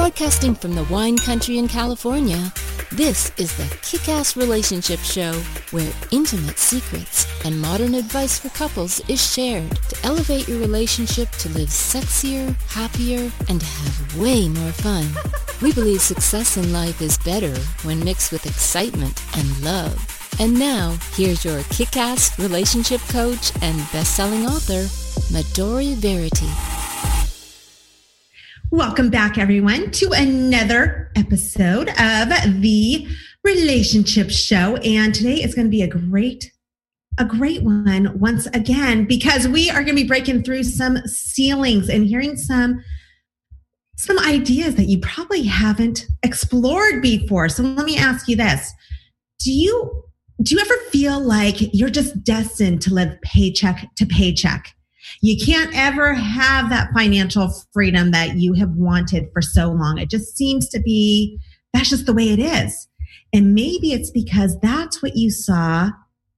Broadcasting from the wine country in California, this is the Kick Ass Relationship Show, where intimate secrets and modern advice for couples is shared to elevate your relationship to live sexier, happier, and have way more fun. We believe success in life is better when mixed with excitement and love. And now, here's your kick ass relationship coach and best selling author, Midori Verity. Welcome back, everyone, to another episode of the Relationship Show. And today is going to be a great, a great one once again, because we are going to be breaking through some ceilings and hearing some some ideas that you probably haven't explored before. So let me ask you this. Do you do you ever feel like you're just destined to live paycheck to paycheck? You can't ever have that financial freedom that you have wanted for so long. It just seems to be that's just the way it is. And maybe it's because that's what you saw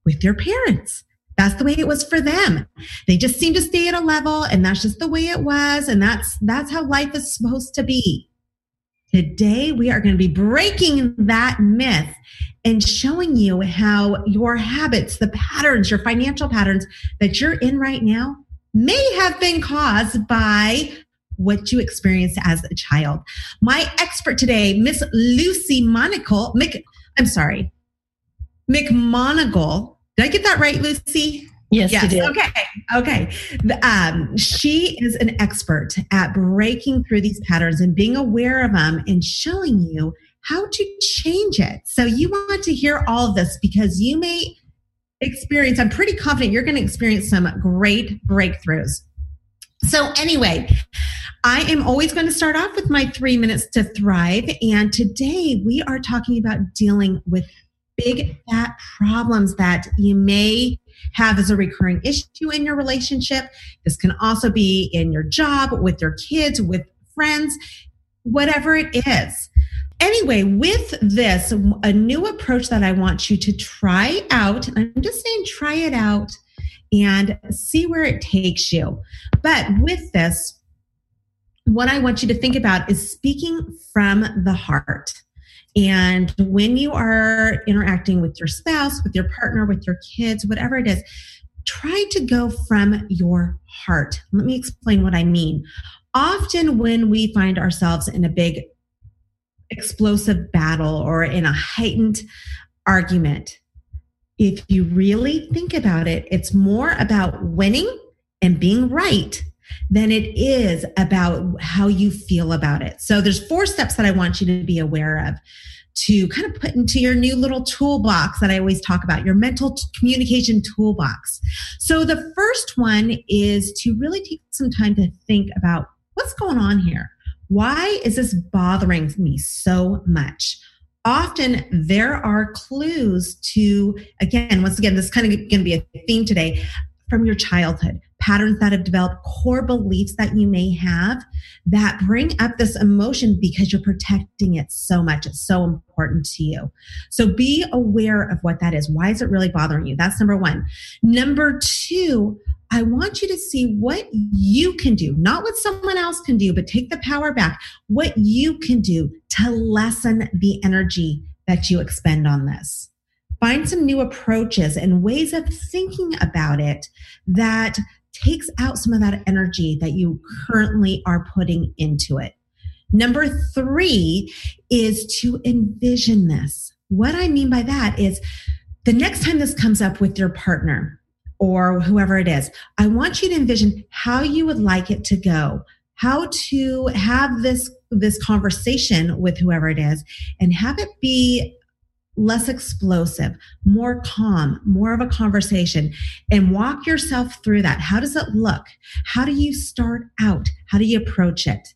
with your parents. That's the way it was for them. They just seem to stay at a level and that's just the way it was. And that's, that's how life is supposed to be. Today, we are going to be breaking that myth and showing you how your habits, the patterns, your financial patterns that you're in right now may have been caused by what you experienced as a child. My expert today, Miss Luci Monacle, Mc, I'm sorry, McMonagle. Did I get that right, Luci? Yes, yes. Okay. Okay. Um, she is an expert at breaking through these patterns and being aware of them and showing you how to change it. So you want to hear all of this because you may experience, I'm pretty confident you're going to experience some great breakthroughs. So, anyway, I am always going to start off with my three minutes to thrive. And today we are talking about dealing with big fat problems that you may have as a recurring issue in your relationship. This can also be in your job, with your kids, with friends, whatever it is anyway, with this, a new approach that I want you to try out, I'm just saying try it out and see where it takes you. But with this, what I want you to think about is speaking from the heart. And when you are interacting with your spouse, with your partner, with your kids, whatever it is, try to go from your heart. Let me explain what I mean. Often, when we find ourselves in a big explosive battle or in a heightened argument, if you really think about it, it's more about winning and being right than it is about how you feel about it. So there's four steps that I want you to be aware of to kind of put into your new little toolbox that I always talk about, your mental communication toolbox. So the first one is to really take some time to think about what's going on here. Why is this bothering me so much? Often there are clues to, again, once again, this is kind of going to be a theme today from your childhood, patterns that have developed, core beliefs that you may have that bring up this emotion because you're protecting it so much. It's so important to you. So be aware of what that is. Why is it really bothering you? That's number one. Number two, I want you to see what you can do, not what someone else can do, but take the power back, what you can do to lessen the energy that you expend on this. Find some new approaches and ways of thinking about it that takes out some of that energy that you currently are putting into it. Number three is to envision this. What I mean by that is the next time this comes up with your partner, or whoever it is. I want you to envision how you would like it to go, how to have this this conversation with whoever it is and have it be less explosive, more calm, more of a conversation, and walk yourself through that. How does it look? How do you start out? How do you approach it?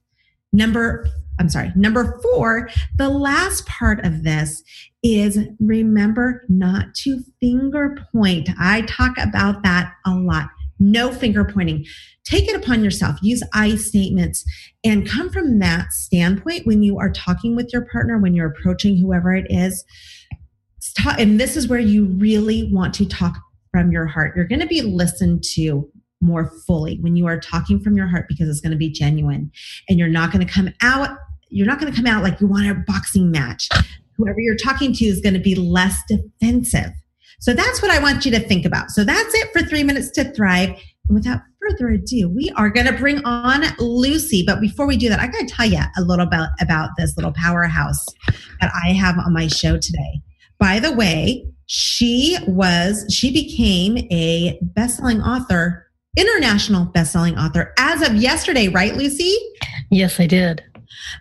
Number I'm sorry, number four, the last part of this is remember not to finger point. I talk about that a lot. No finger pointing. Take it upon yourself. Use I statements and come from that standpoint when you are talking with your partner, when you're approaching whoever it is. And this is where you really want to talk from your heart. You're going to be listened to more fully when you are talking from your heart because it's going to be genuine and you're not going to come out you're not going to come out like you want a boxing match. Whoever you're talking to is going to be less defensive. So that's what I want you to think about. So that's it for three minutes to thrive. And without further ado, we are going to bring on Luci. But before we do that, I got to tell you a little bit about this little powerhouse that I have on my show today. By the way, she was, she became a best-selling author, international best-selling author as of yesterday, right, Luci? Yes, I did.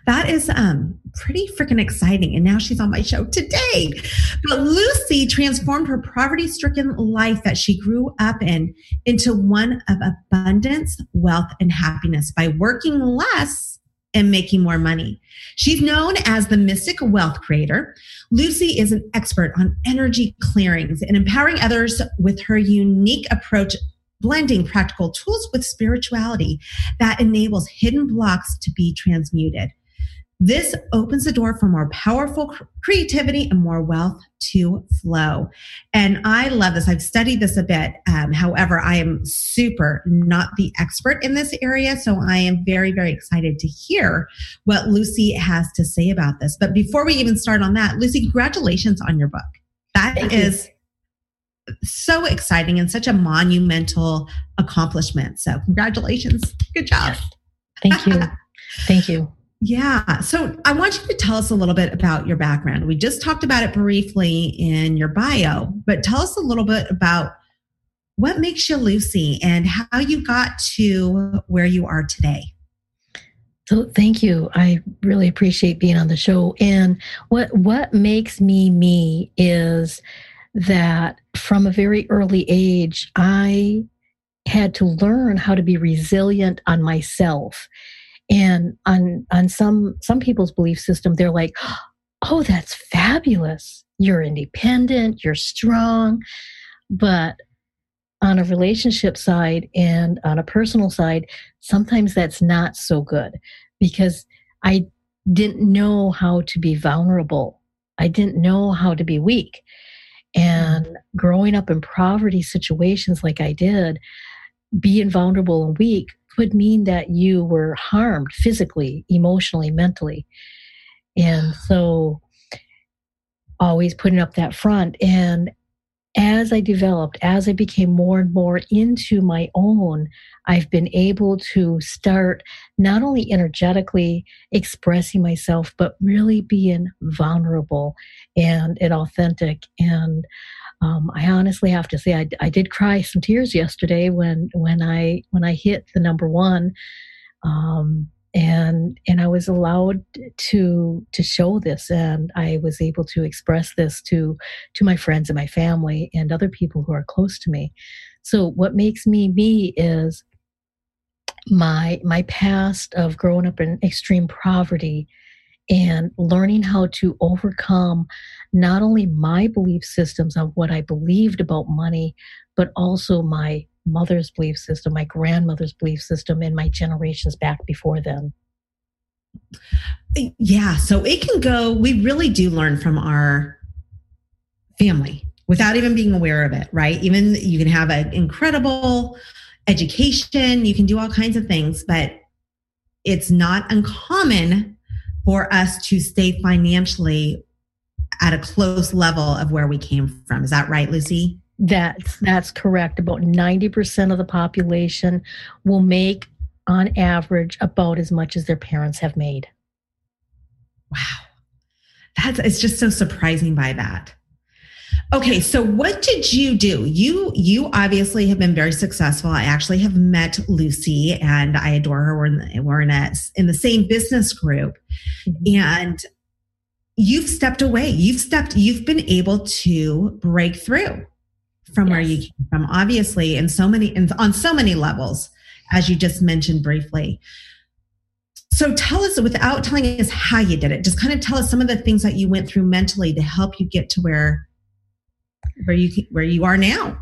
That is um, pretty freaking exciting. And now she's on my show today. But Luci transformed her poverty stricken life that she grew up in into one of abundance, wealth, and happiness by working less and making more money. She's known as the Mystic Wealth Creator. Luci is an expert on energy clearings and empowering others with her unique approach blending practical tools with spirituality that enables hidden blocks to be transmuted. This opens the door for more powerful creativity and more wealth to flow. And I love this. I've studied this a bit. Um, however, I am super not the expert in this area. So I am very, very excited to hear what Luci has to say about this. But before we even start on that, Luci, congratulations on your book. That Thank is you. So exciting and such a monumental accomplishment. So congratulations. Good job. Thank you. Thank you. Yeah. So I want you to tell us a little bit about your background. We just talked about it briefly in your bio, but tell us a little bit about what makes you Luci and how you got to where you are today. So thank you. I really appreciate being on the show. And what what makes me me is that from a very early age I had to learn how to be resilient on myself. And on on some some people's belief system they're like oh that's fabulous. You're independent you're strong. But on a relationship side and on a personal side sometimes that's not so good because i didn't know how to be vulnerable. I didn't know how to be weak and growing up in poverty situations like i did being vulnerable and weak could mean that you were harmed physically, emotionally, mentally. And so always putting up that front. And as I developed, as I became more and more into my own, I've been able to start not only energetically expressing myself, but really being vulnerable and, and authentic. And um, I honestly have to say I, I did cry some tears yesterday when when I when I hit the number one, um, and and I was allowed to to show this, and I was able to express this to to my friends and my family and other people who are close to me. So what makes me me is my my past of growing up in extreme poverty and learning how to overcome not only my belief systems of what I believed about money, but also my mother's belief system, my grandmother's belief system, and my generations back before them. Yeah, so it can go, we really do learn from our family without even being aware of it, right? Even you can have an incredible education, you can do all kinds of things, but it's not uncommon for us to stay financially at a close level of where we came from. Is that right, Luci? That's that's correct. About 90% of the population will make on average about as much as their parents have made. Wow. That's it's just so surprising by that. Okay, so what did you do? You you obviously have been very successful. I actually have met Luci, and I adore her. We're in the, we're in a in the same business group, mm-hmm. and you've stepped away. You've stepped. You've been able to break through from yes. where you came from. Obviously, in so many in, on so many levels, as you just mentioned briefly. So tell us, without telling us how you did it, just kind of tell us some of the things that you went through mentally to help you get to where where you where you are now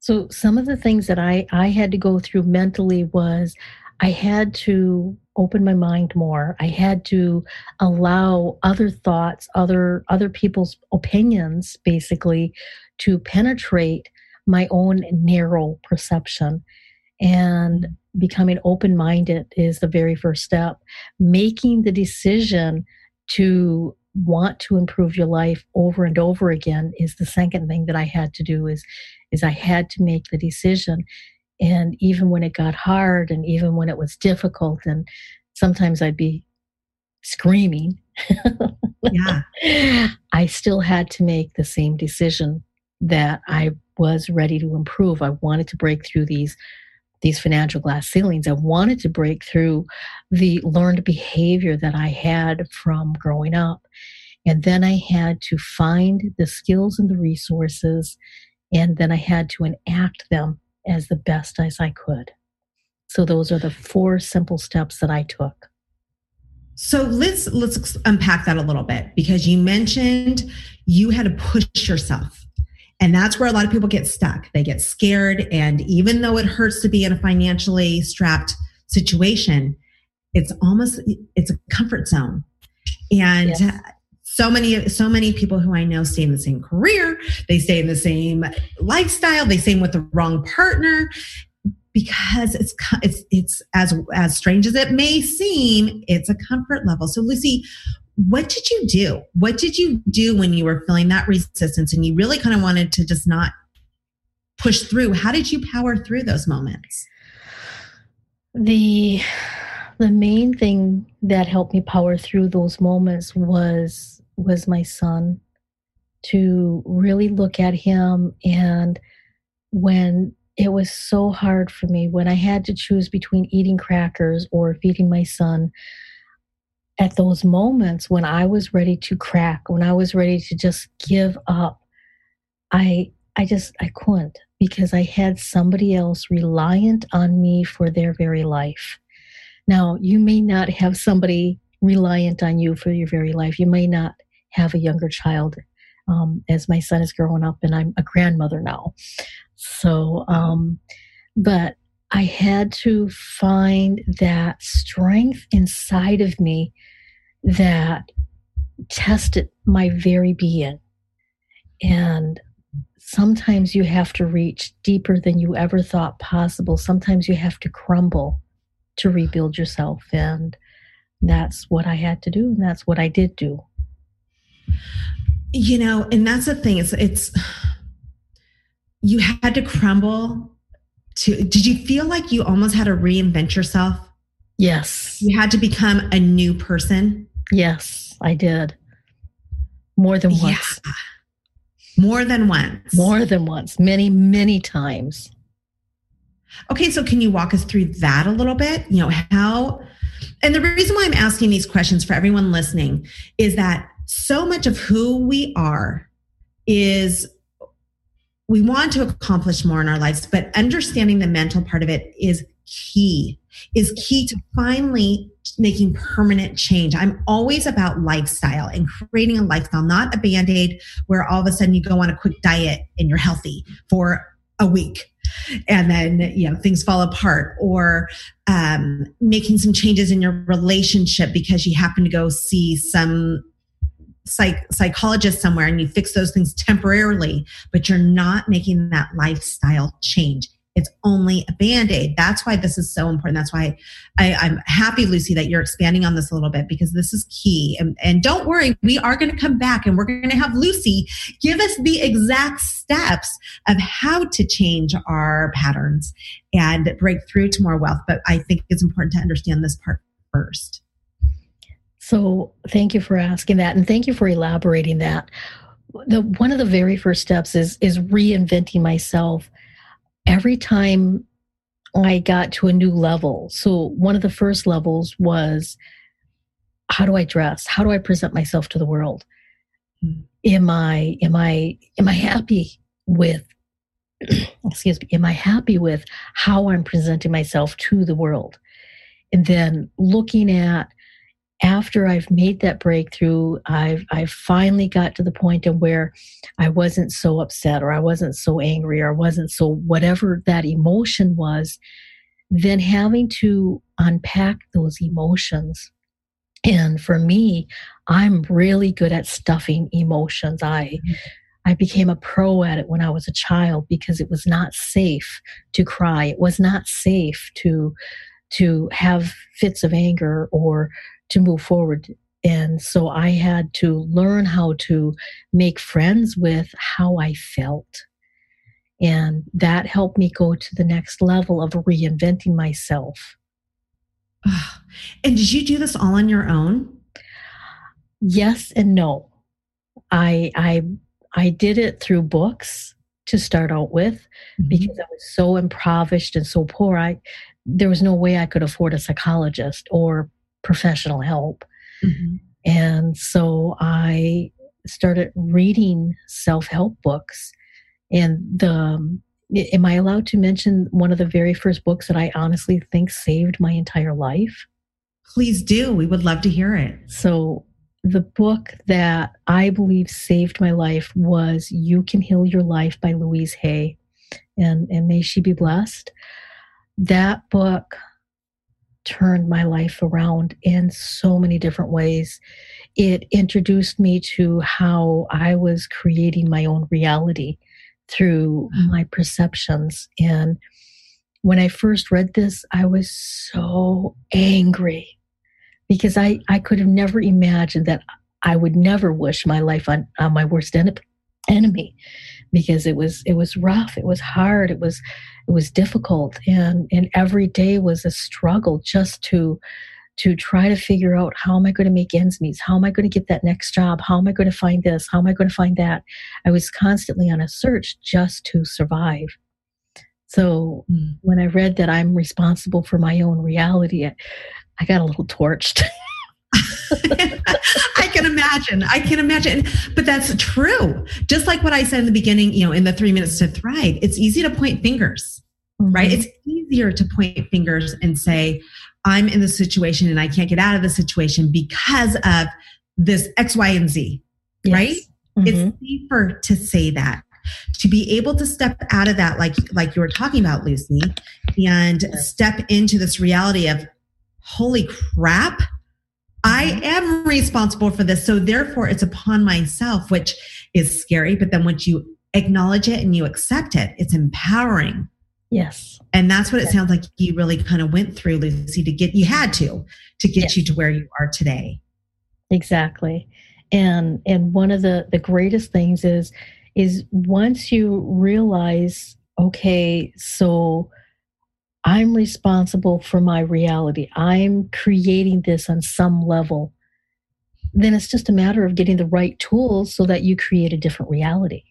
so some of the things that i i had to go through mentally was i had to open my mind more i had to allow other thoughts other other people's opinions basically to penetrate my own narrow perception. And mm-hmm. becoming open minded is the very first step. Making the decision to want to improve your life over and over again is the second thing that I had to do is is I had to make the decision. And even when it got hard and even when it was difficult and sometimes I'd be screaming yeah. I still had to make the same decision that I was ready to improve I wanted to break through these these financial glass ceilings. I wanted to break through the learned behavior that I had from growing up. And then I had to find the skills and the resources, and then I had to enact them as the best as I could. So those are the four simple steps that I took. So let's let's unpack that a little bit because you mentioned you had to push yourself and that's where a lot of people get stuck. They get scared. And even though it hurts to be in a financially strapped situation, it's almost, it's a comfort zone. And yes. so many, so many people who I know stay in the same career. They stay in the same lifestyle. They stay with the wrong partner because it's it's it's as as strange as it may seem, it's a comfort level. So Luci, what did you do? What did you do when you were feeling that resistance and you really kind of wanted to just not push through? How did you power through those moments? The the main thing that helped me power through those moments was was my son to really look at him and when it was so hard for me when I had to choose between eating crackers or feeding my son at those moments when I was ready to crack, when I was ready to just give up, I I just I couldn't because I had somebody else reliant on me for their very life. Now, you may not have somebody reliant on you for your very life. You may not have a younger child, um, as my son is growing up, and I'm a grandmother now. So, um, but I had to find that strength inside of me that tested my very being. And sometimes you have to reach deeper than you ever thought possible. Sometimes you have to crumble to rebuild yourself. And that's what I had to do. And that's what I did do. You know, and that's the thing. It's, it's, you had to crumble to, did you feel like you almost had to reinvent yourself? Yes. You had to become a new person? Yes, I did. More than once. Yeah. More than once. More than once. Many, many times. Okay, so can you walk us through that a little bit? You know, how, and the reason why I'm asking these questions for everyone listening is that so much of who we are is we want to accomplish more in our lives, but understanding the mental part of it is key, is key to finally making permanent change. I'm always about lifestyle and creating a lifestyle, not a band aid where all of a sudden you go on a quick diet and you're healthy for a week and then you know things fall apart or um, making some changes in your relationship because you happen to go see some psych- psychologist somewhere and you fix those things temporarily but you're not making that lifestyle change it's only a band aid. That's why this is so important. That's why I, am happy, Luci, that you're expanding on this a little bit because this is key. And, and don't worry, we are going to come back and we're going to have Luci give us the exact steps of how to change our patterns and break through to more wealth. But I think it's important to understand this part first. So, thank you for asking that, and thank you for elaborating that. The one of the very first steps is is reinventing myself every time I got to a new level, so one of the first levels was how do I dress? How do I present myself to the world? Hmm. Am I am I am I happy with excuse me, am I happy with how I'm presenting myself to the world? And then looking at after I've made that breakthrough, I've I've finally got to the point of where I wasn't so upset or I wasn't so angry or I wasn't so whatever that emotion was, then having to unpack those emotions. And for me, I'm really good at stuffing emotions. I I became a pro at it when I was a child because it was not safe to cry. It was not safe to to have fits of anger or to move forward. And so I had to learn how to make friends with how I felt. And that helped me go to the next level of reinventing myself. And did you do this all on your own? Yes and no. I I I did it through books to start out with mm-hmm. because I was so impoverished and so poor. I there was no way I could afford a psychologist or professional help. Mm-hmm. And so I started reading self-help books and the am I allowed to mention one of the very first books that I honestly think saved my entire life? Please do. We would love to hear it. So, the book that I believe saved my life was You Can Heal Your Life by Louise Hay. And, and may she be blessed. That book turned my life around in so many different ways. It introduced me to how I was creating my own reality through mm. my perceptions. And when I first read this, I was so angry because I, I could have never imagined that I would never wish my life on, on my worst en- enemy because it was it was rough it was hard it was it was difficult and and every day was a struggle just to to try to figure out how am I going to make ends meet? How am I going to get that next job? How am I going to find this? How am I going to find that? I was constantly on a search just to survive. So mm. when I read that I'm responsible for my own reality, I, I got a little torched. I can imagine. I can imagine. But that's true. Just like what I said in the beginning, you know, in the three minutes to thrive, it's easy to point fingers, mm-hmm. right? It's easier to point fingers and say, I'm in the situation and I can't get out of the situation because of this X, Y, and Z, yes. right? Mm-hmm. It's safer to say that to be able to step out of that like like you were talking about luci and step into this reality of holy crap i am responsible for this so therefore it's upon myself which is scary but then once you acknowledge it and you accept it it's empowering Yes. And that's what it sounds like you really kind of went through, Luci, to get, you had to, to get yes. you to where you are today. Exactly. And, and one of the, the greatest things is, is once you realize, okay, so I'm responsible for my reality. I'm creating this on some level. Then it's just a matter of getting the right tools so that you create a different reality.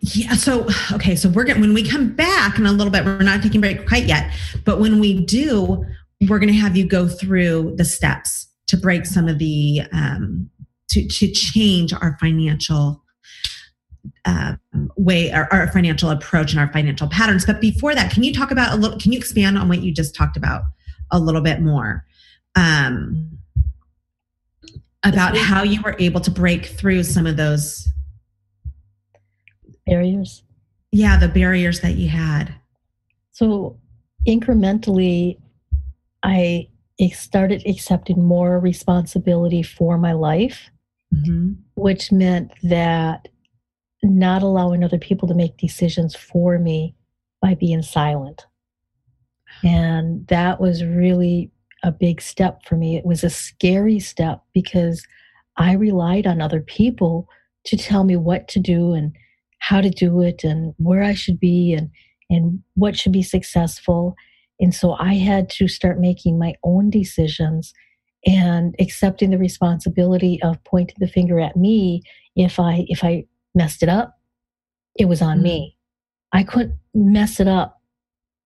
Yeah. So, okay. So we're getting, when we come back in a little bit, we're not taking break quite yet, but when we do, we're going to have you go through the steps to break some of the, um, to, to change our financial uh, way, our, our financial approach and our financial patterns. But before that, can you talk about a little, can you expand on what you just talked about a little bit more? Um, about how you were able to break through some of those barriers? Yeah, the barriers that you had. So incrementally, I started accepting more responsibility for my life, mm-hmm. which meant that not allowing other people to make decisions for me by being silent. And that was really a big step for me. It was a scary step because I relied on other people to tell me what to do and how to do it and where I should be and and what should be successful. And so I had to start making my own decisions and accepting the responsibility of pointing the finger at me if I if I messed it up, it was on mm-hmm. me. I couldn't mess it up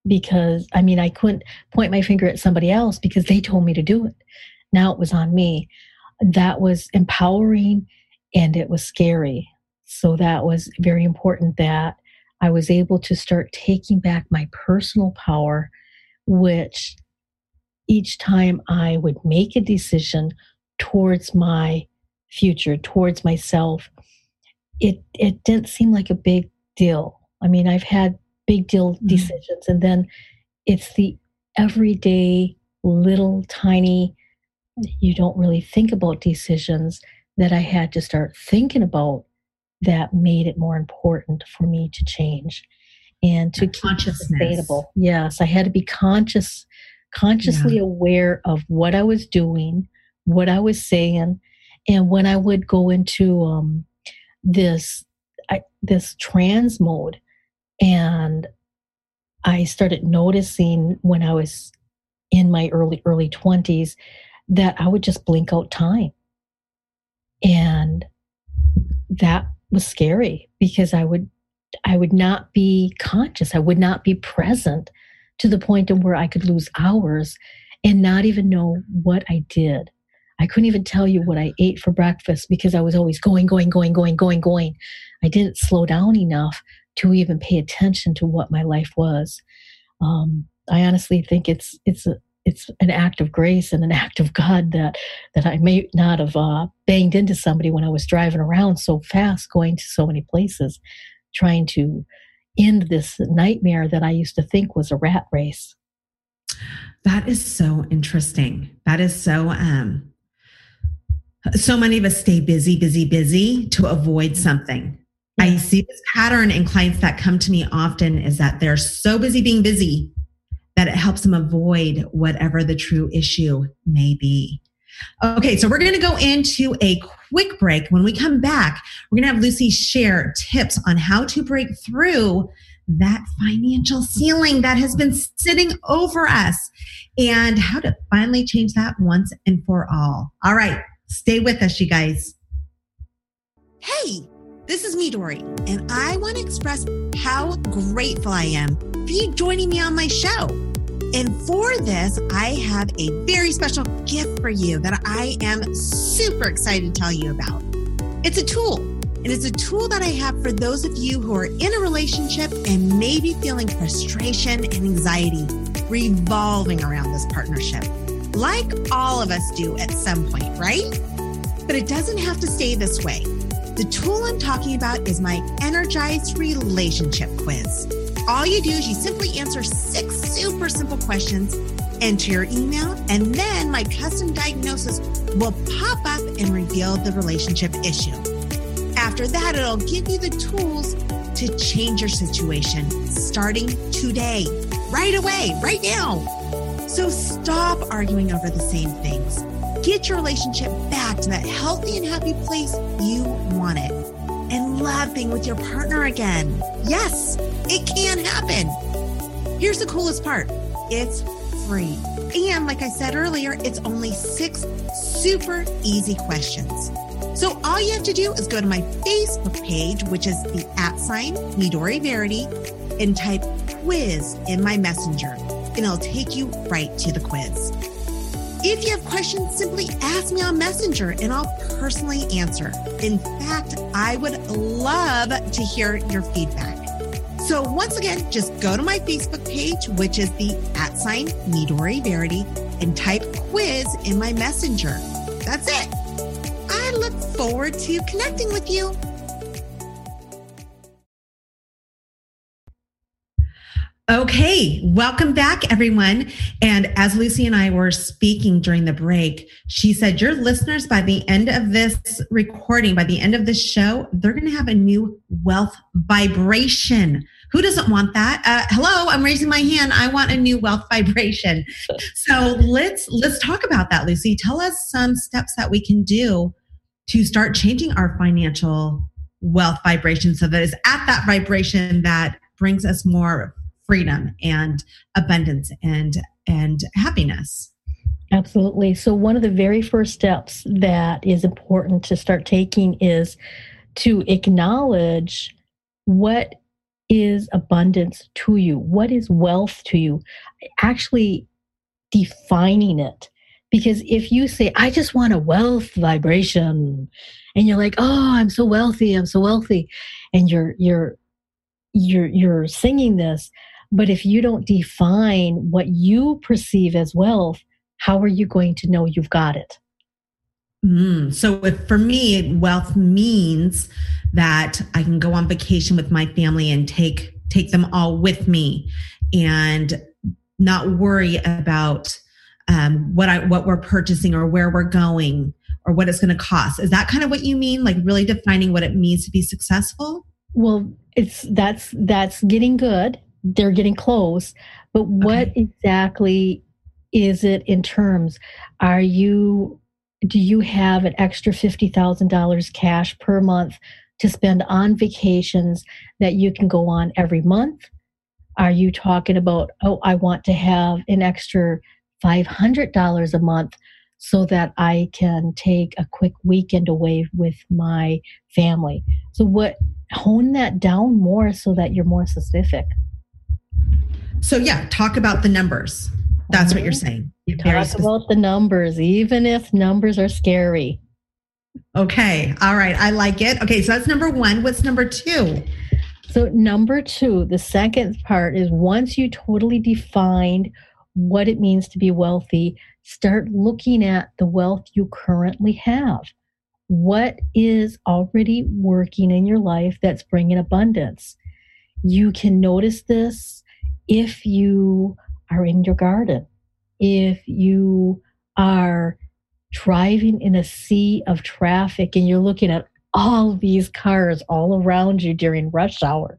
because I mean I couldn't point my finger at somebody else because they told me to do it. Now it was on me. That was empowering and it was scary. So that was very important that I was able to start taking back my personal power, which each time I would make a decision towards my future, towards myself, it, it didn't seem like a big deal. I mean, I've had big deal mm-hmm. decisions, and then it's the everyday little tiny, you don't really think about decisions that I had to start thinking about that made it more important for me to change and to keep it sustainable. Yes, I had to be conscious, consciously yeah. aware of what I was doing, what I was saying, and when I would go into um, this I, this trance mode, and I started noticing when I was in my early early twenties that I would just blink out time, and that was scary because I would I would not be conscious. I would not be present to the point of where I could lose hours and not even know what I did. I couldn't even tell you what I ate for breakfast because I was always going, going, going, going, going, going. I didn't slow down enough to even pay attention to what my life was. Um, I honestly think it's it's a, it's an act of grace and an act of God that that I may not have uh, banged into somebody when I was driving around so fast, going to so many places trying to end this nightmare that I used to think was a rat race. That is so interesting. That is so um so many of us stay busy, busy, busy to avoid something. I see this pattern in clients that come to me often is that they're so busy being busy that it helps them avoid whatever the true issue may be. Okay, so we're going to go into a quick break. When we come back, we're going to have Luci share tips on how to break through that financial ceiling that has been sitting over us and how to finally change that once and for all. All right, stay with us, you guys. Hey, this is me, Dory, and I want to express how grateful I am for you joining me on my show. And for this, I have a very special gift for you that I am super excited to tell you about. It's a tool, and it's a tool that I have for those of you who are in a relationship and maybe feeling frustration and anxiety revolving around this partnership, like all of us do at some point, right? But it doesn't have to stay this way. The tool I'm talking about is my Energized Relationship Quiz. All you do is you simply answer six super simple questions, enter your email, and then my custom diagnosis will pop up and reveal the relationship issue. After that, it'll give you the tools to change your situation starting today, right away, right now. So stop arguing over the same things. Get your relationship back to that healthy and happy place you want it and love being with your partner again. Yes, it can happen. Here's the coolest part it's free. And like I said earlier, it's only six super easy questions. So all you have to do is go to my Facebook page, which is the at sign Midori Verity, and type quiz in my messenger, and it'll take you right to the quiz. If you have questions, simply ask me on Messenger and I'll personally answer. In fact, I would love to hear your feedback. So once again, just go to my Facebook page, which is the at sign Midori Verity, and type quiz in my messenger. That's it. I look forward to connecting with you. Okay, welcome back, everyone. And as Luci and I were speaking during the break, she said, Your listeners, by the end of this recording, by the end of this show, they're going to have a new wealth vibration. Who doesn't want that? Uh, hello, I'm raising my hand. I want a new wealth vibration. so let's let's talk about that, Luci. Tell us some steps that we can do to start changing our financial wealth vibration so that it's at that vibration that brings us more freedom and abundance and and happiness. Absolutely. So one of the very first steps that is important to start taking is to acknowledge what is abundance to you what is wealth to you actually defining it. Because if you say i just want a wealth vibration and you're like oh i'm so wealthy i'm so wealthy and you're you're you're you're singing this but if you don't define what you perceive as wealth, how are you going to know you've got it? Mm, so if for me, wealth means that I can go on vacation with my family and take take them all with me, and not worry about um, what I what we're purchasing or where we're going or what it's going to cost. Is that kind of what you mean? Like really defining what it means to be successful? Well, it's that's that's getting good. They're getting close. But what okay. exactly is it in terms? Are you do you have an extra $50,000 cash per month to spend on vacations that you can go on every month? Are you talking about, oh, I want to have an extra $500 a month so that I can take a quick weekend away with my family? So, what hone that down more so that you're more specific. So, yeah, talk about the numbers. That's what you're mm-hmm. saying. Talk about the numbers, even if numbers are scary. Okay. All right. I like it. Okay. So that's number one. What's number two? So, number two, the second part is once you totally defined what it means to be wealthy, start looking at the wealth you currently have. What is already working in your life that's bringing abundance? You can notice this if you are in your garden, if you are driving in a sea of traffic and you're looking at all these cars all around you during rush hour.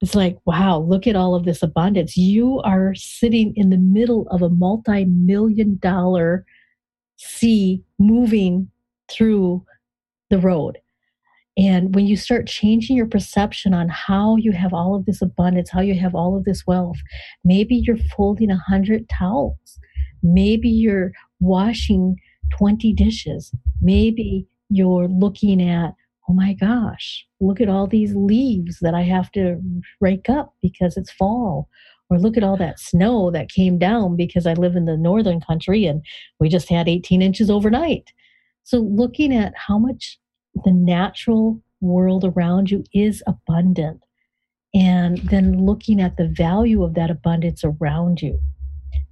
It's like, wow, look at all of this abundance. You are sitting in the middle of a multi million dollar sea moving through the road. And when you start changing your perception on how you have all of this abundance, how you have all of this wealth, maybe you're folding a hundred towels, maybe you're washing 20 dishes, maybe you're looking at, oh my gosh, look at all these leaves that I have to rake up because it's fall. Or look at all that snow that came down because I live in the northern country and we just had 18 inches overnight. So, looking at how much the natural world around you is abundant, and then looking at the value of that abundance around you.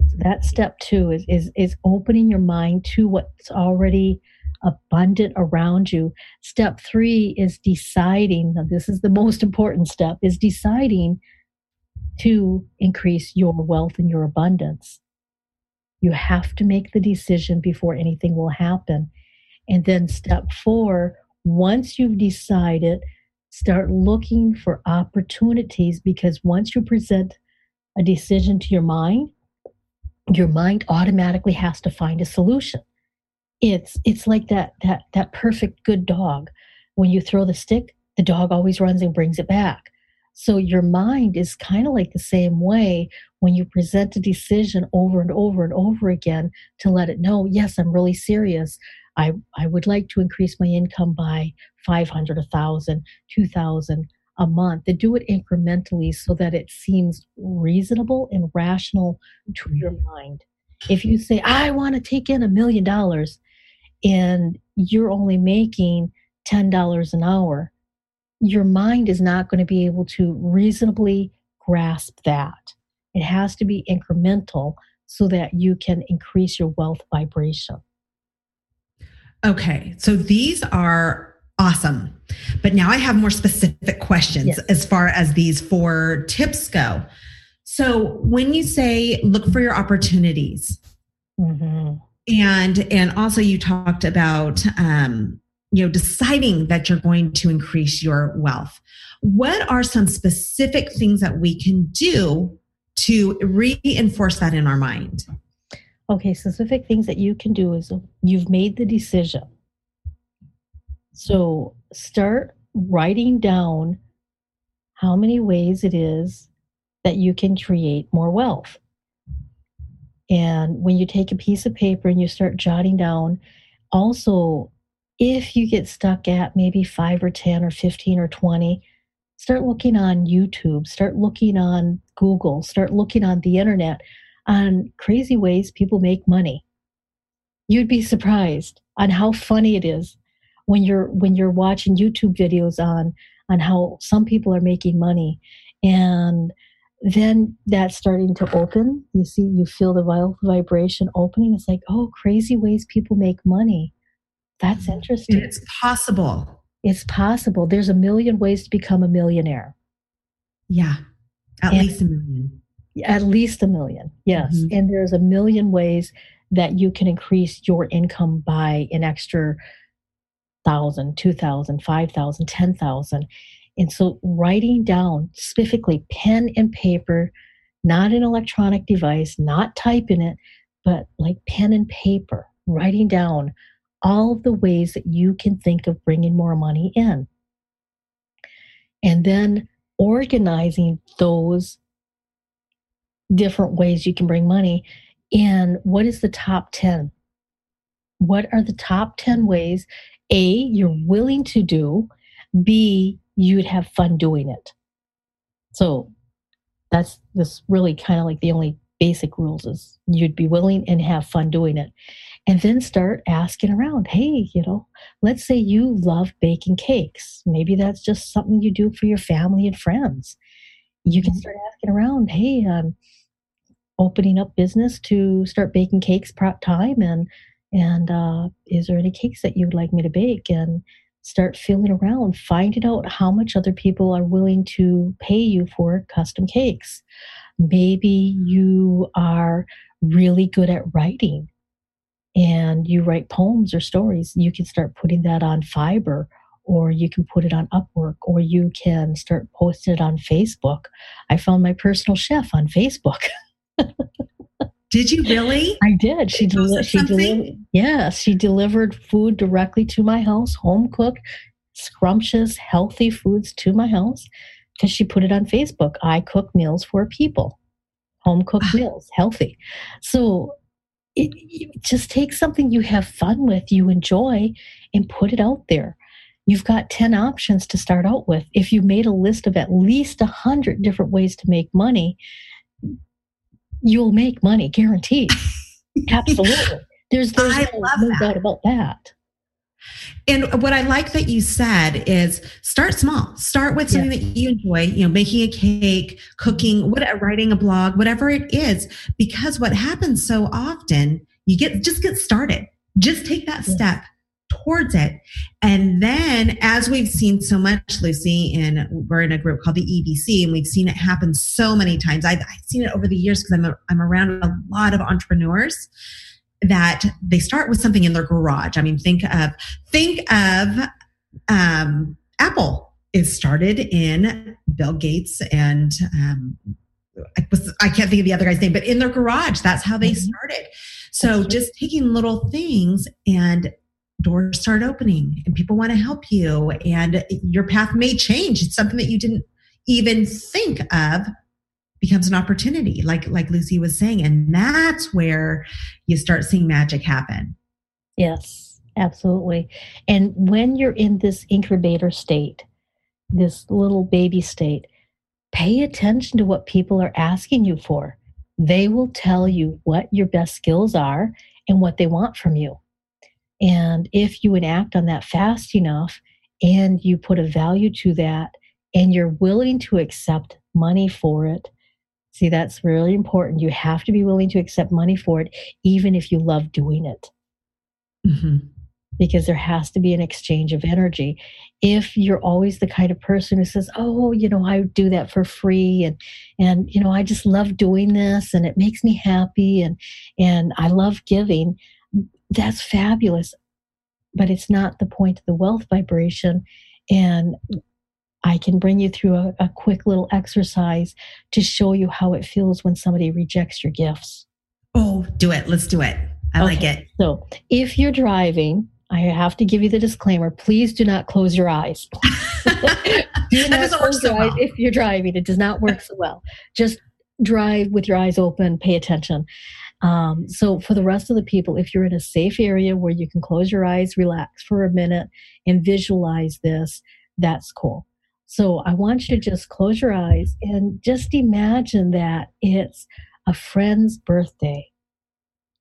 So that step two is, is, is opening your mind to what's already abundant around you. Step three is deciding, this is the most important step, is deciding to increase your wealth and your abundance. You have to make the decision before anything will happen. And then step four, once you've decided, start looking for opportunities because once you present a decision to your mind, your mind automatically has to find a solution. It's it's like that that that perfect good dog. When you throw the stick the dog always runs and brings it back. So your mind is kind of like the same way when you present a decision over and over and over again to let it know yes i'm really serious i i would like to increase my income by 500 1000 2000 a month to do it incrementally so that it seems reasonable and rational to your mm-hmm. mind if you say i want to take in a million dollars and you're only making $10 an hour, your mind is not going to be able to reasonably grasp that. It has to be incremental so that you can increase your wealth vibration. Okay, so these are awesome. But now I have more specific questions yes. as far as these four tips go. So when you say look for your opportunities, mm-hmm and and also you talked about um, you know deciding that you're going to increase your wealth what are some specific things that we can do to reinforce that in our mind okay specific things that you can do is you've made the decision. So start writing down how many ways it is that you can create more wealth. And when you take a piece of paper and you start jotting down, also, if you get stuck at maybe five or 10 or 15 or 20, start looking on YouTube, start looking on Google, start looking on the internet on crazy ways people make money. You'd be surprised on how funny it is when you're when you're watching YouTube videos on on how some people are making money and then that's starting to open. You see, you feel the vibration opening. It's like, oh, crazy ways people make money. That's mm-hmm. interesting. It's possible. It's possible. There's a million ways to become a millionaire. Yeah, at and least a million. At least a million, yes. Mm-hmm. And there's a million ways that you can increase your income by an extra thousand, two thousand, five thousand, ten thousand. And so writing down specifically pen and paper, not an electronic device, not typing it, but like pen and paper, writing down all of the ways that you can think of bringing more money in. And then organizing those different ways you can bring money. And what is the top 10 what are the top 10 ways a you're willing to do b you'd have fun doing it? So that's this really kind of like the only basic rules is you'd be willing and have fun doing it. And then start asking around hey you know let's say you love baking cakes. Maybe that's just something you do for your family and friends. You can mm-hmm. start asking around hey um, opening up business to start baking cakes part time and and uh, is there any cakes that you'd like me to bake? And start feeling around finding out how much other people are willing to pay you for custom cakes. Maybe you are really good at writing and you write poems or stories. You can start putting that on Fiverr or you can put it on upwork or you can start posting it on facebook. I found my personal chef on facebook Did you really? I did. She. She delivered. Yes, she delivered food directly to my house, home cooked, scrumptious, healthy foods to my house because she put it on Facebook. I cook meals for people, home cooked ah. meals, healthy. So it, it just take something you have fun with, you enjoy, and put it out there. You've got 10 options to start out with. If you made a list of at least 100 different ways to make money, you'll make money guaranteed. Absolutely. There's, there's no, no doubt about that. And what I like that you said is start small. Start with something yes. that you enjoy, you know, making a cake, cooking, what uh, writing a blog, whatever it is, because what happens so often, you get just get started. Just take that yes. step towards it. And then, as we've seen so much, Luci, and we're in a group called the EBC, and we've seen it happen so many times. I've, I've seen it over the years because I'm, a, I'm around a lot of entrepreneurs that they start with something in their garage. I mean, think of think of um, Apple is started in Bill Gates and um, I, was, I can't think of the other guy's name, but in their garage. That's how they mm-hmm. started. So just taking little things and doors start opening and people want to help you and your path may change. It's something that you didn't even think of becomes an opportunity like like luci was saying and that's where you start seeing magic happen. Yes absolutely. And when you're in this incubator state this little baby state pay attention to what people are asking you for. They will tell you what your best skills are and what they want from you and if you enact on that fast enough and you put a value to that and you're willing to accept money for it, see, that's really important. You have to be willing to accept money for it, even if you love doing it. Mm-hmm. Because there has to be an exchange of energy. If you're always the kind of person who says, "Oh, you know, I do that for free, and and you know, I just love doing this, and it makes me happy, and and I love giving," that's fabulous. But it's not the point of the wealth vibration. And I can bring you through a, a quick little exercise to show you how it feels when somebody rejects your gifts. Oh, do it. Let's do it. I okay. like it. So if you're driving, I have to give you the disclaimer. Please do not close your eyes. do not close your eyes if you're driving. It does not work so well. Just drive with your eyes open, pay attention. Um, so, for the rest of the people, if you're in a safe area where you can close your eyes, relax for a minute, and visualize this, that's cool. So, I want you to just close your eyes and just imagine that it's a friend's birthday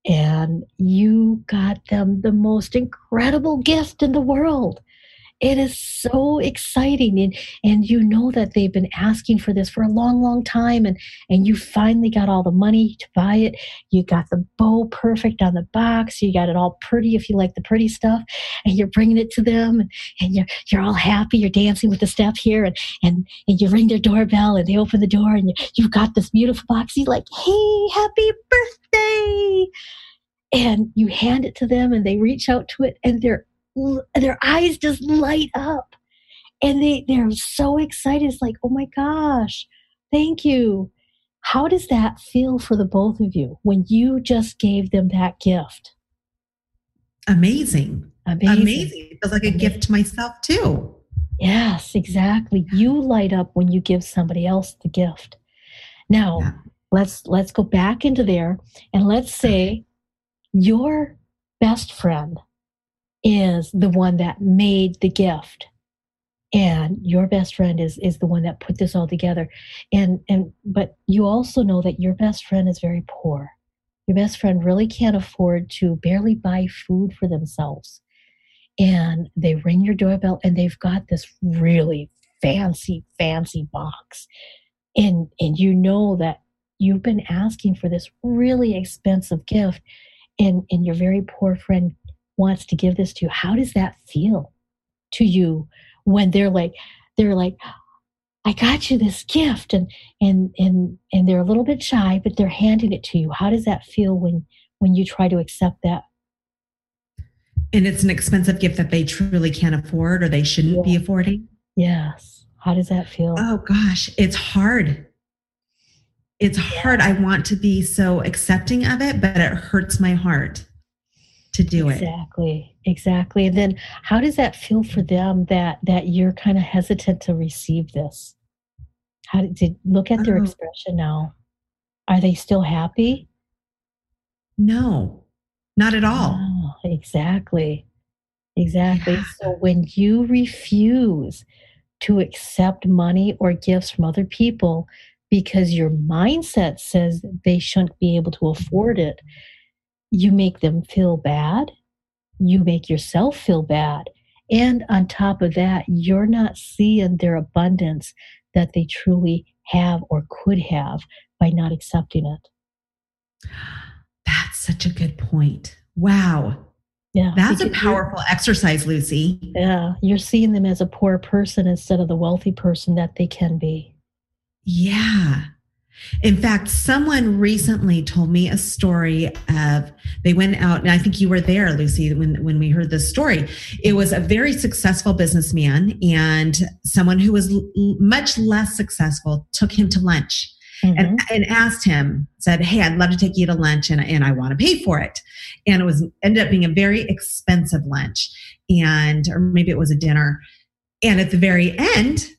and you got them the most incredible gift in the world it is so exciting and and you know that they've been asking for this for a long long time and and you finally got all the money to buy it. You got the bow perfect on the box. You got it all pretty if you like the pretty stuff and you're bringing it to them and, and you're you're all happy. You're dancing with the staff here and and and you ring their doorbell and they open the door and you, you've got this beautiful box. You're like hey happy birthday! And you hand it to them and they reach out to it and their their eyes just light up. And they they're so excited. It's like oh my gosh thank you. How does that feel for the both of you when you just gave them that gift? Amazing. Amazing, amazing. it feels like a gift to myself too. Yes exactly. You light up when you give somebody else the gift. Now yeah. let's let's go back into there and let's say your best friend is the one that made the gift. And your best friend is is the one that put this all together. And and but you also know that your best friend is very poor. Your best friend really can't afford to barely buy food for themselves. And they ring your doorbell and they've got this really fancy fancy box. And and you know that you've been asking for this really expensive gift. And and your very poor friend wants to give this to you how does that feel to you when they're like they're like i got you this gift and and and and they're a little bit shy but they're handing it to you. How does that feel when when you try to accept that? And it's an expensive gift that they truly can't afford or they shouldn't yeah. be affording? Yes. How does that feel? Oh gosh. It's hard. It's hard. I want to be so accepting of it but it hurts my heart to do exactly, it. Exactly exactly. And then how does that feel for them that that you're kind of hesitant to receive this? How did, did look at their oh. expression now. Are they still happy? No not at all. Oh, exactly exactly. Yeah. so when you refuse to accept money or gifts from other people because your mindset says they shouldn't be able to afford it you make them feel bad, you make yourself feel bad. And on top of that, you're not seeing their abundance that they truly have or could have by not accepting it. That's such a good point. Wow. Yeah. That's a powerful exercise, Luci. Yeah. You're seeing them as a poor person instead of the wealthy person that they can be. Yeah. In fact, someone recently told me a story of they went out, and I think you were there, Luci, when, when we heard this story. It was a very successful businessman, and someone who was l- much less successful took him to lunch. Mm-hmm. And, and asked him, said, Hey, I'd love to take you to lunch and, and I want to pay for it. And it was ended up being a very expensive lunch. And or maybe it was a dinner. And at the very end,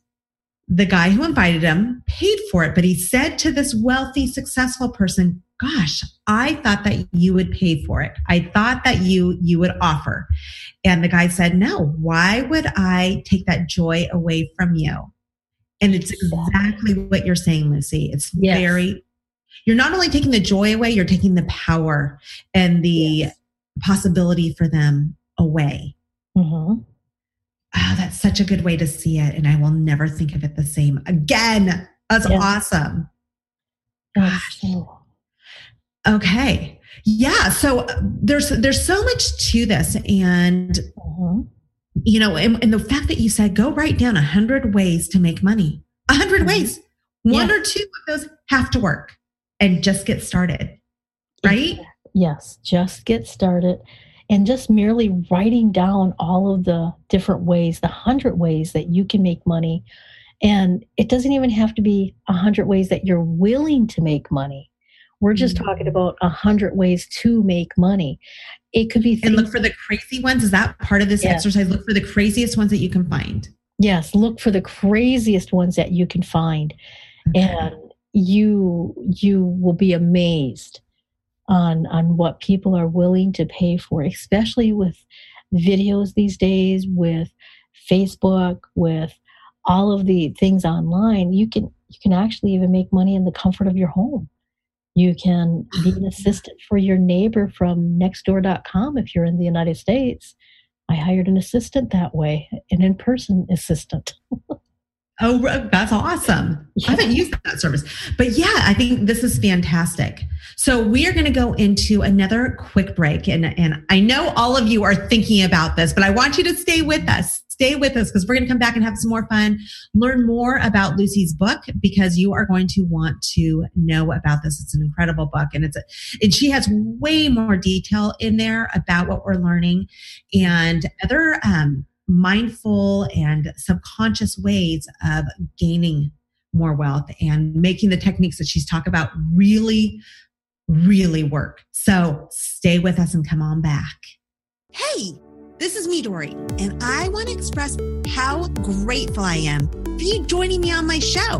the guy who invited him paid for it, but he said to this wealthy, successful person, gosh, I thought that you would pay for it. I thought that you, you would offer. And the guy said, no, why would I take that joy away from you? And it's exactly what you're saying, Luci. It's yes. very, you're not only taking the joy away, you're taking the power and the yes. possibility for them away. Mm-hmm. Oh, that's such a good way to see it. And I will never think of it the same again. That's yeah. awesome. Gosh. Okay. Yeah. So uh, there's there's so much to this. And mm-hmm. you know, and, and, the fact that you said go write down a hundred ways to make money. A 100 mm-hmm. ways. One yeah. or two of those have to work and just get started. Right? Yes. Just get started and just merely writing down all of the different ways, the hundred ways that you can make money. And it doesn't even have to be a hundred ways that you're willing to make money. We're just mm-hmm. talking about a hundred ways to make money. It could be and look for the crazy ones. Is that part of this yes. exercise? Look for the craziest ones that you can find. Yes, look for the craziest ones that you can find, okay. and you you will be amazed on on what people are willing to pay for, especially with videos these days, with Facebook, with all of the things online. You can you can actually even make money in the comfort of your home. You can be an assistant for your neighbor from nextdoor.com if you're in the United States. I hired an assistant that way, an in person assistant. Oh, that's awesome. I haven't used that service. But yeah, I think this is fantastic. So we are going to go into another quick break. And, and I know all of you are thinking about this, but I want you to stay with us. stay with us because we're going to come back and have some more fun, learn more about Luci's book because you are going to want to know about this. It's an incredible book and it's a, and she has way more detail in there about what we're learning and other um, mindful and subconscious ways of gaining more wealth and making the techniques that she's talked about really, really work. So stay with us and come on back. Hey, this is me, Dory, and I want to express how grateful I am for you joining me on my show.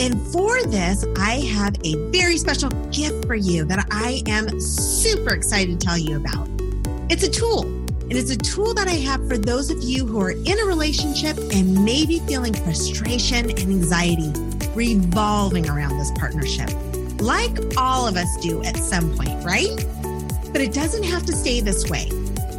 And for this, I have a very special gift for you that I am super excited to tell you about. It's a tool it is a tool that I have for those of you who are in a relationship and maybe feeling frustration and anxiety revolving around this partnership, like all of us do at some point, right? But it doesn't have to stay this way.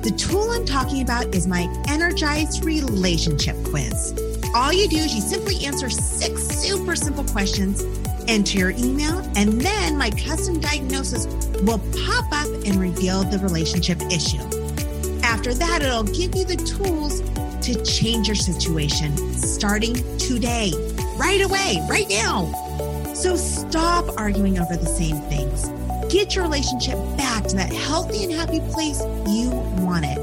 The tool I'm talking about is my Energized Relationship Quiz. All you do is you simply answer six super simple questions, enter your email, and then my custom diagnosis will pop up and reveal the relationship issue. After that, it'll give you the tools to change your situation starting today, right away, right now. So stop arguing over the same things. Get your relationship back to that healthy and happy place you want it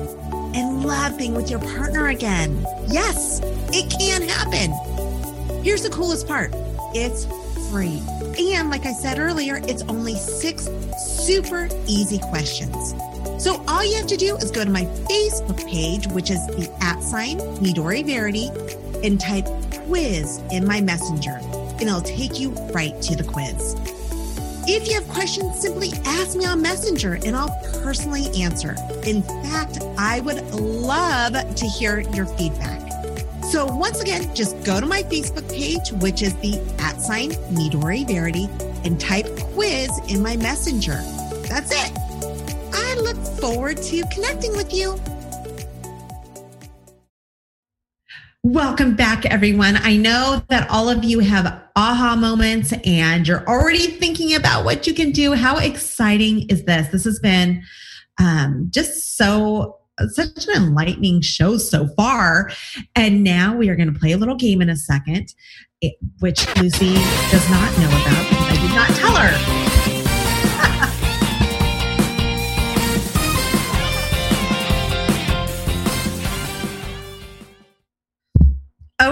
and love being with your partner again. Yes, it can happen. Here's the coolest part it's free. And like I said earlier, it's only six super easy questions. So all you have to do is go to my Facebook page, which is the at sign Midori Verity, and type quiz in my messenger, and it'll take you right to the quiz. If you have questions, simply ask me on Messenger and I'll personally answer. In fact, I would love to hear your feedback. So once again, just go to my Facebook page, which is the at sign Midori Verity, and type quiz in my messenger. That's it. Forward to connecting with you. Welcome back, everyone. I know that all of you have aha moments and you're already thinking about what you can do. How exciting is this? This has been um, just so such an enlightening show so far. And now we are going to play a little game in a second, which Luci does not know about because I did not tell her.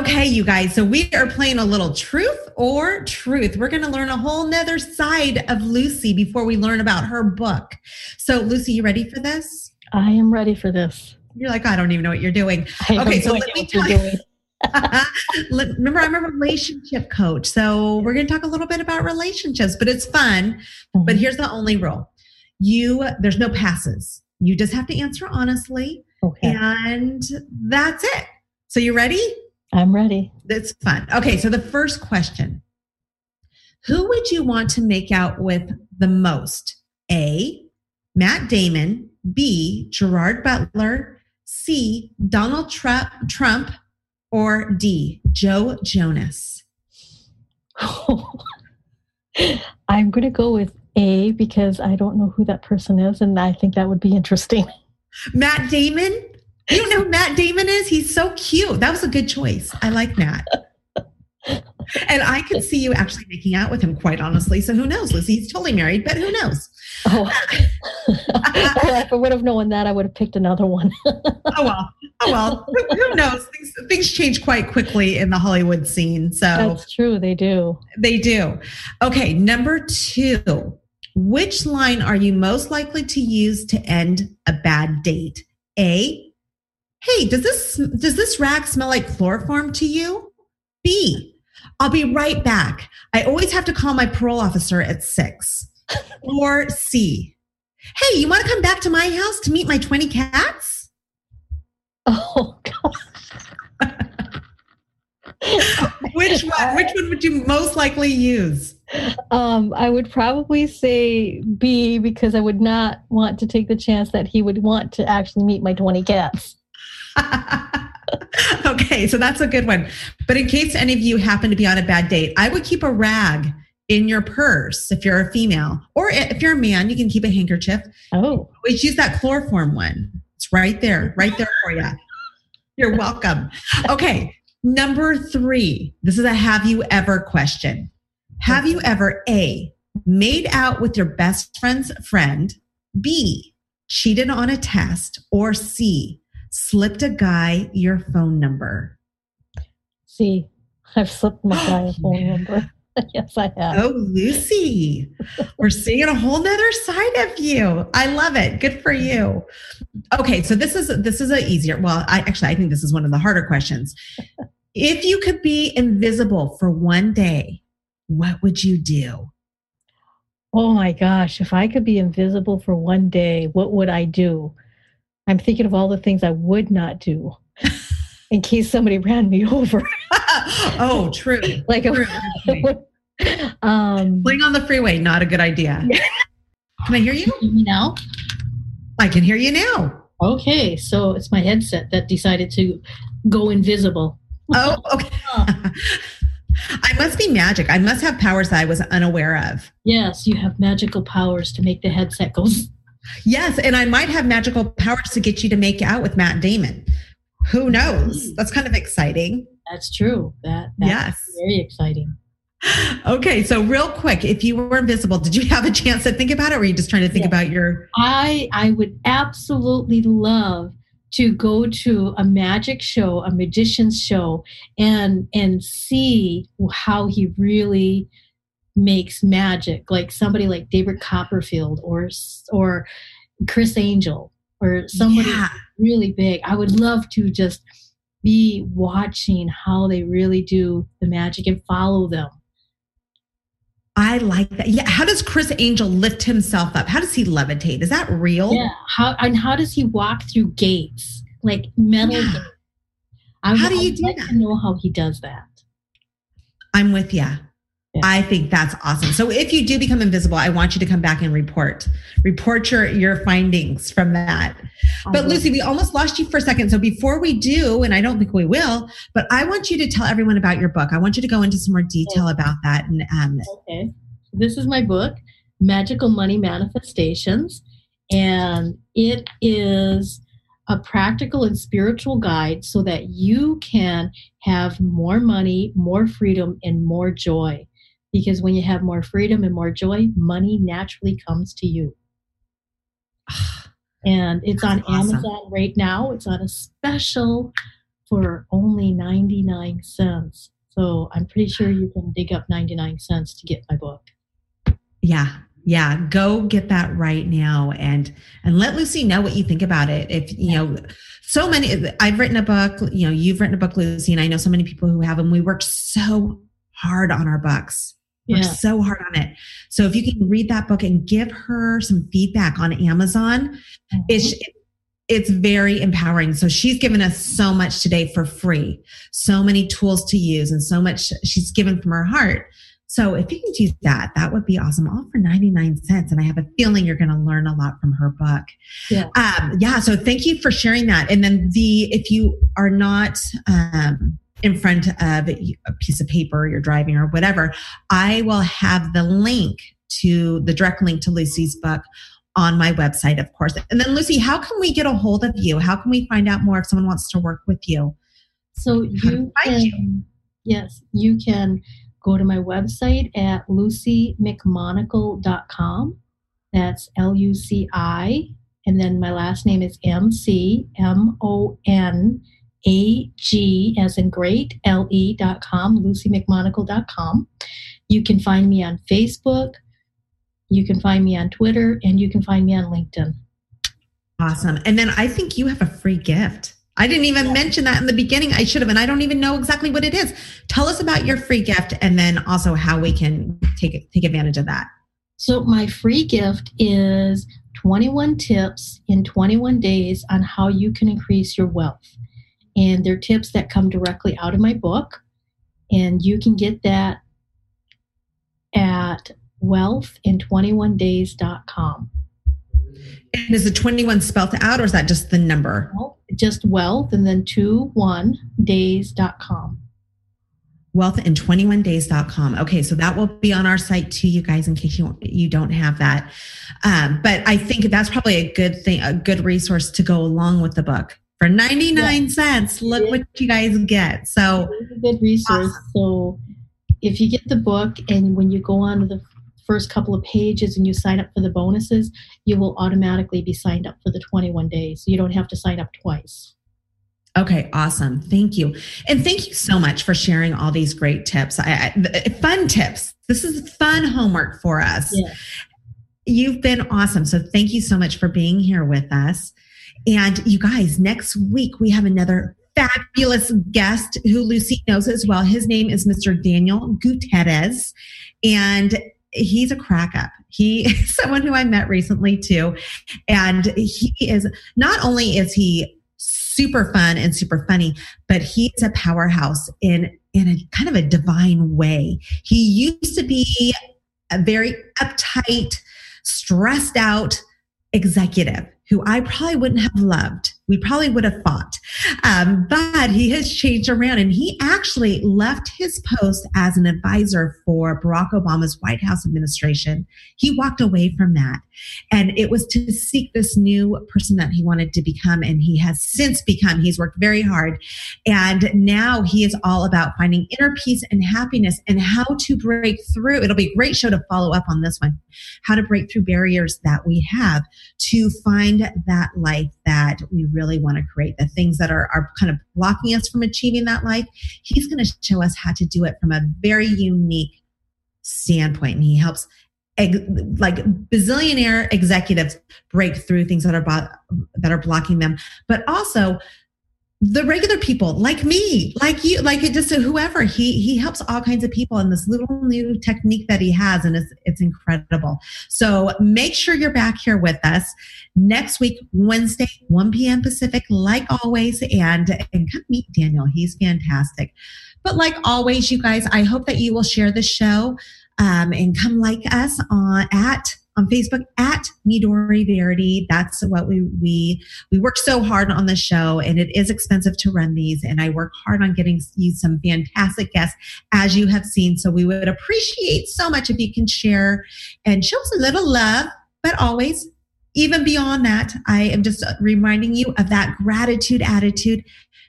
Okay, you guys. So we are playing a little truth or truth. We're going to learn a whole nother side of Luci before we learn about her book. So, Luci, you ready for this? I am ready for this. You're like, I don't even know what you're doing. okay, so let me tell you. Remember, I'm a relationship coach. So we're going to talk a little bit about relationships, but it's fun. Mm-hmm. But here's the only rule you, there's no passes. You just have to answer honestly. Okay. And that's it. So you ready? I'm ready. That's fun. Okay, so the first question Who would you want to make out with the most? A. Matt Damon. B. Gerard Butler. C. Donald Trump, Trump or D. Joe Jonas? I'm going to go with A because I don't know who that person is, and I think that would be interesting. Matt Damon? You don't know who Matt Damon is? He's so cute. That was a good choice. I like Matt. and I could see you actually making out with him, quite honestly. So who knows, Luci? He's totally married, but who knows? Oh, if I would have known that, I would have picked another one. oh well, oh well. Who knows? Things, things change quite quickly in the Hollywood scene. So that's true. They do. They do. Okay, number two. Which line are you most likely to use to end a bad date? A hey, does this does this rag smell like chloroform to you? B, I'll be right back. I always have to call my parole officer at six. or C, hey, you want to come back to my house to meet my 20 cats? Oh God. which one which one would you most likely use? Um, I would probably say B because I would not want to take the chance that he would want to actually meet my 20 cats. okay, so that's a good one. But in case any of you happen to be on a bad date, I would keep a rag in your purse if you're a female, or if you're a man, you can keep a handkerchief. Oh, always use that chloroform one. It's right there, right there for you. You're welcome. Okay. Number three. This is a have you ever question. Have you ever A, made out with your best friend's friend, B, cheated on a test, or C, slipped a guy your phone number? See, I've slipped my guy a oh, phone number. yes, I have. Oh, Luci, we're seeing a whole nother side of you. I love it. Good for you. Okay, so this is this is a easier. Well, I actually I think this is one of the harder questions. If you could be invisible for one day, what would you do? Oh my gosh, if I could be invisible for one day, what would I do? I'm thinking of all the things I would not do in case somebody ran me over. oh, true. like a, um, playing on the freeway, not a good idea. Can I hear you? Hear me now? I can hear you now. Okay, so it's my headset that decided to go invisible. Oh, okay. I must be magic. I must have powers that I was unaware of. Yes, you have magical powers to make the headset go. Yes, and I might have magical powers to get you to make out with Matt Damon. Who knows? That's kind of exciting. That's true. That yes, very exciting. Okay, so real quick, if you were invisible, did you have a chance to think about it, or were you just trying to think about your? I I would absolutely love to go to a magic show, a magician's show, and and see how he really makes magic, like somebody like David Copperfield or or Criss Angel or somebody yeah. really big. I would love to just be watching how they really do the magic and follow them. I like that. Yeah. How does Criss Angel lift himself up? How does he levitate? Is that real? Yeah. How and how does he walk through gates like metal? Yeah. Gates? I, how do you do like that? To know how he does that. I'm with you. Yeah. I think that's awesome. So if you do become invisible, I want you to come back and report. Report your your findings from that. But Luci, we almost lost you for a second. So before we do, and I don't think we will, but I want you to tell everyone about your book. I want you to go into some more detail okay. about that. And um, okay, this is my book, Magical Money Manifestations, and it is a practical and spiritual guide so that you can have more money, more freedom, and more joy because when you have more freedom and more joy, money naturally comes to you. And it's That's on awesome. Amazon right now. It's on a special for only 99 cents. So I'm pretty sure you can dig up 99 cents to get my book. Yeah. Yeah, go get that right now and and let Luci know what you think about it. If you know so many I've written a book, you know, you've written a book Luci and I know so many people who have them. We work so hard on our books yeah. so hard on it. So if you can read that book and give her some feedback on Amazon, mm-hmm. it's it's very empowering. So she's given us so much today for free, so many tools to use, and so much she's given from her heart. So if you can do that, that would be awesome. All for 99 cents. And I have a feeling you're going to learn a lot from her book. Yeah. Um, yeah. So thank you for sharing that. And then the, if you are not, um, in front of a piece of paper you're driving or whatever, I will have the link to the direct link to Luci's book on my website, of course. And then, Luci, how can we get a hold of you? How can we find out more if someone wants to work with you? So you can, you? yes, you can go to my website at lucimcmonagle.com. That's L U C I, and then my last name is M C M O N A-G as in great, L-E dot com, lucimcmonagle dot com. You can find me on Facebook. You can find me on Twitter and you can find me on LinkedIn. Awesome. And then I think you have a free gift. I didn't even yeah. mention that in the beginning. I should have, and I don't even know exactly what it is. Tell us about your free gift and then also how we can take take advantage of that. So my free gift is 21 tips in 21 days on how you can increase your wealth and they're tips that come directly out of my book. And you can get that at wealthin21days.com. And is the 21 spelled out or is that just the number? just wealth and then two 21days.com. Wealthin21days.com. Okay, so that will be on our site too, you guys, in case you you don't have that. Um, but I think that's probably a good thing, a good resource to go along with the book for 99 yeah. cents. Look what you guys get. So, it's a good resource. Awesome. So, if you get the book and when you go on to the first couple of pages and you sign up for the bonuses, you will automatically be signed up for the 21 days. You don't have to sign up twice. Okay, awesome. Thank you. And thank you so much for sharing all these great tips. I, I, uh, fun tips. This is fun homework for us. Yeah. You've been awesome. So thank you so much for being here with us. And you guys, next week we have another fabulous guest who Luci knows as well. His name is Mr. Daniel Gutierrez, and he's a crack up. He is someone who I met recently too. And he is not only is he super fun and super funny, but he's a powerhouse in in a kind of a divine way. He used to be a very uptight, stressed out executive who I probably wouldn't have loved. We probably would have fought. Um, but he has changed around and he actually left his post as an advisor for Barack Obama's White House administration. He walked away from that. And it was to seek this new person that he wanted to become. And he has since become, he's worked very hard. And now he is all about finding inner peace and happiness and how to break through. It'll be a great show to follow up on this one how to break through barriers that we have to find that life that we really want to create, the things that are, are kind of blocking us from achieving that life. He's going to show us how to do it from a very unique standpoint. And he helps like bazillionaire executives break through things that are that are blocking them, but also the regular people like me, like you, like it just whoever he he helps all kinds of people in this little new technique that he has, and it's it's incredible. So make sure you're back here with us next week, Wednesday, 1 p.m. Pacific, like always, and and come meet Daniel. He's fantastic. But like always, you guys, I hope that you will share the show um, and come like us on at on Facebook at Midori Verity. That's what we we we work so hard on the show, and it is expensive to run these. And I work hard on getting you some fantastic guests, as you have seen. So we would appreciate so much if you can share and show us a little love, but always. Even beyond that, I am just reminding you of that gratitude attitude.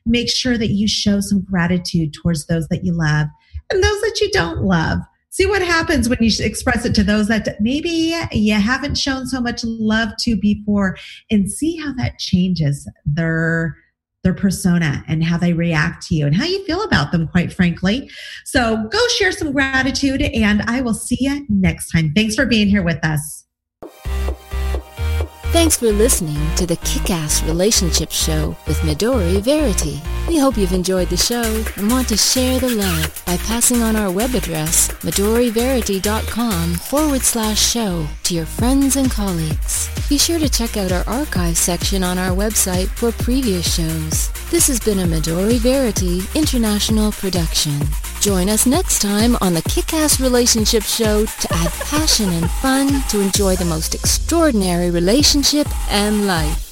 Make sure that you show some gratitude towards those that you love and those that you don't love see what happens when you express it to those that maybe you haven't shown so much love to before and see how that changes their their persona and how they react to you and how you feel about them quite frankly. So go share some gratitude and i will see you next time. Thanks for being here with us Thanks for listening to the Kick-Ass Relationship Show with Midori Verity. We hope you've enjoyed the show and want to share the love by passing on our web address, midoriverity.com forward slash show to your friends and colleagues. Be sure to check out our archive section on our website for previous shows. This has been a Midori Verity International production. Join us next time on the Kick-Ass Relationship Show to add passion and fun to enjoy the most extraordinary relationship and life.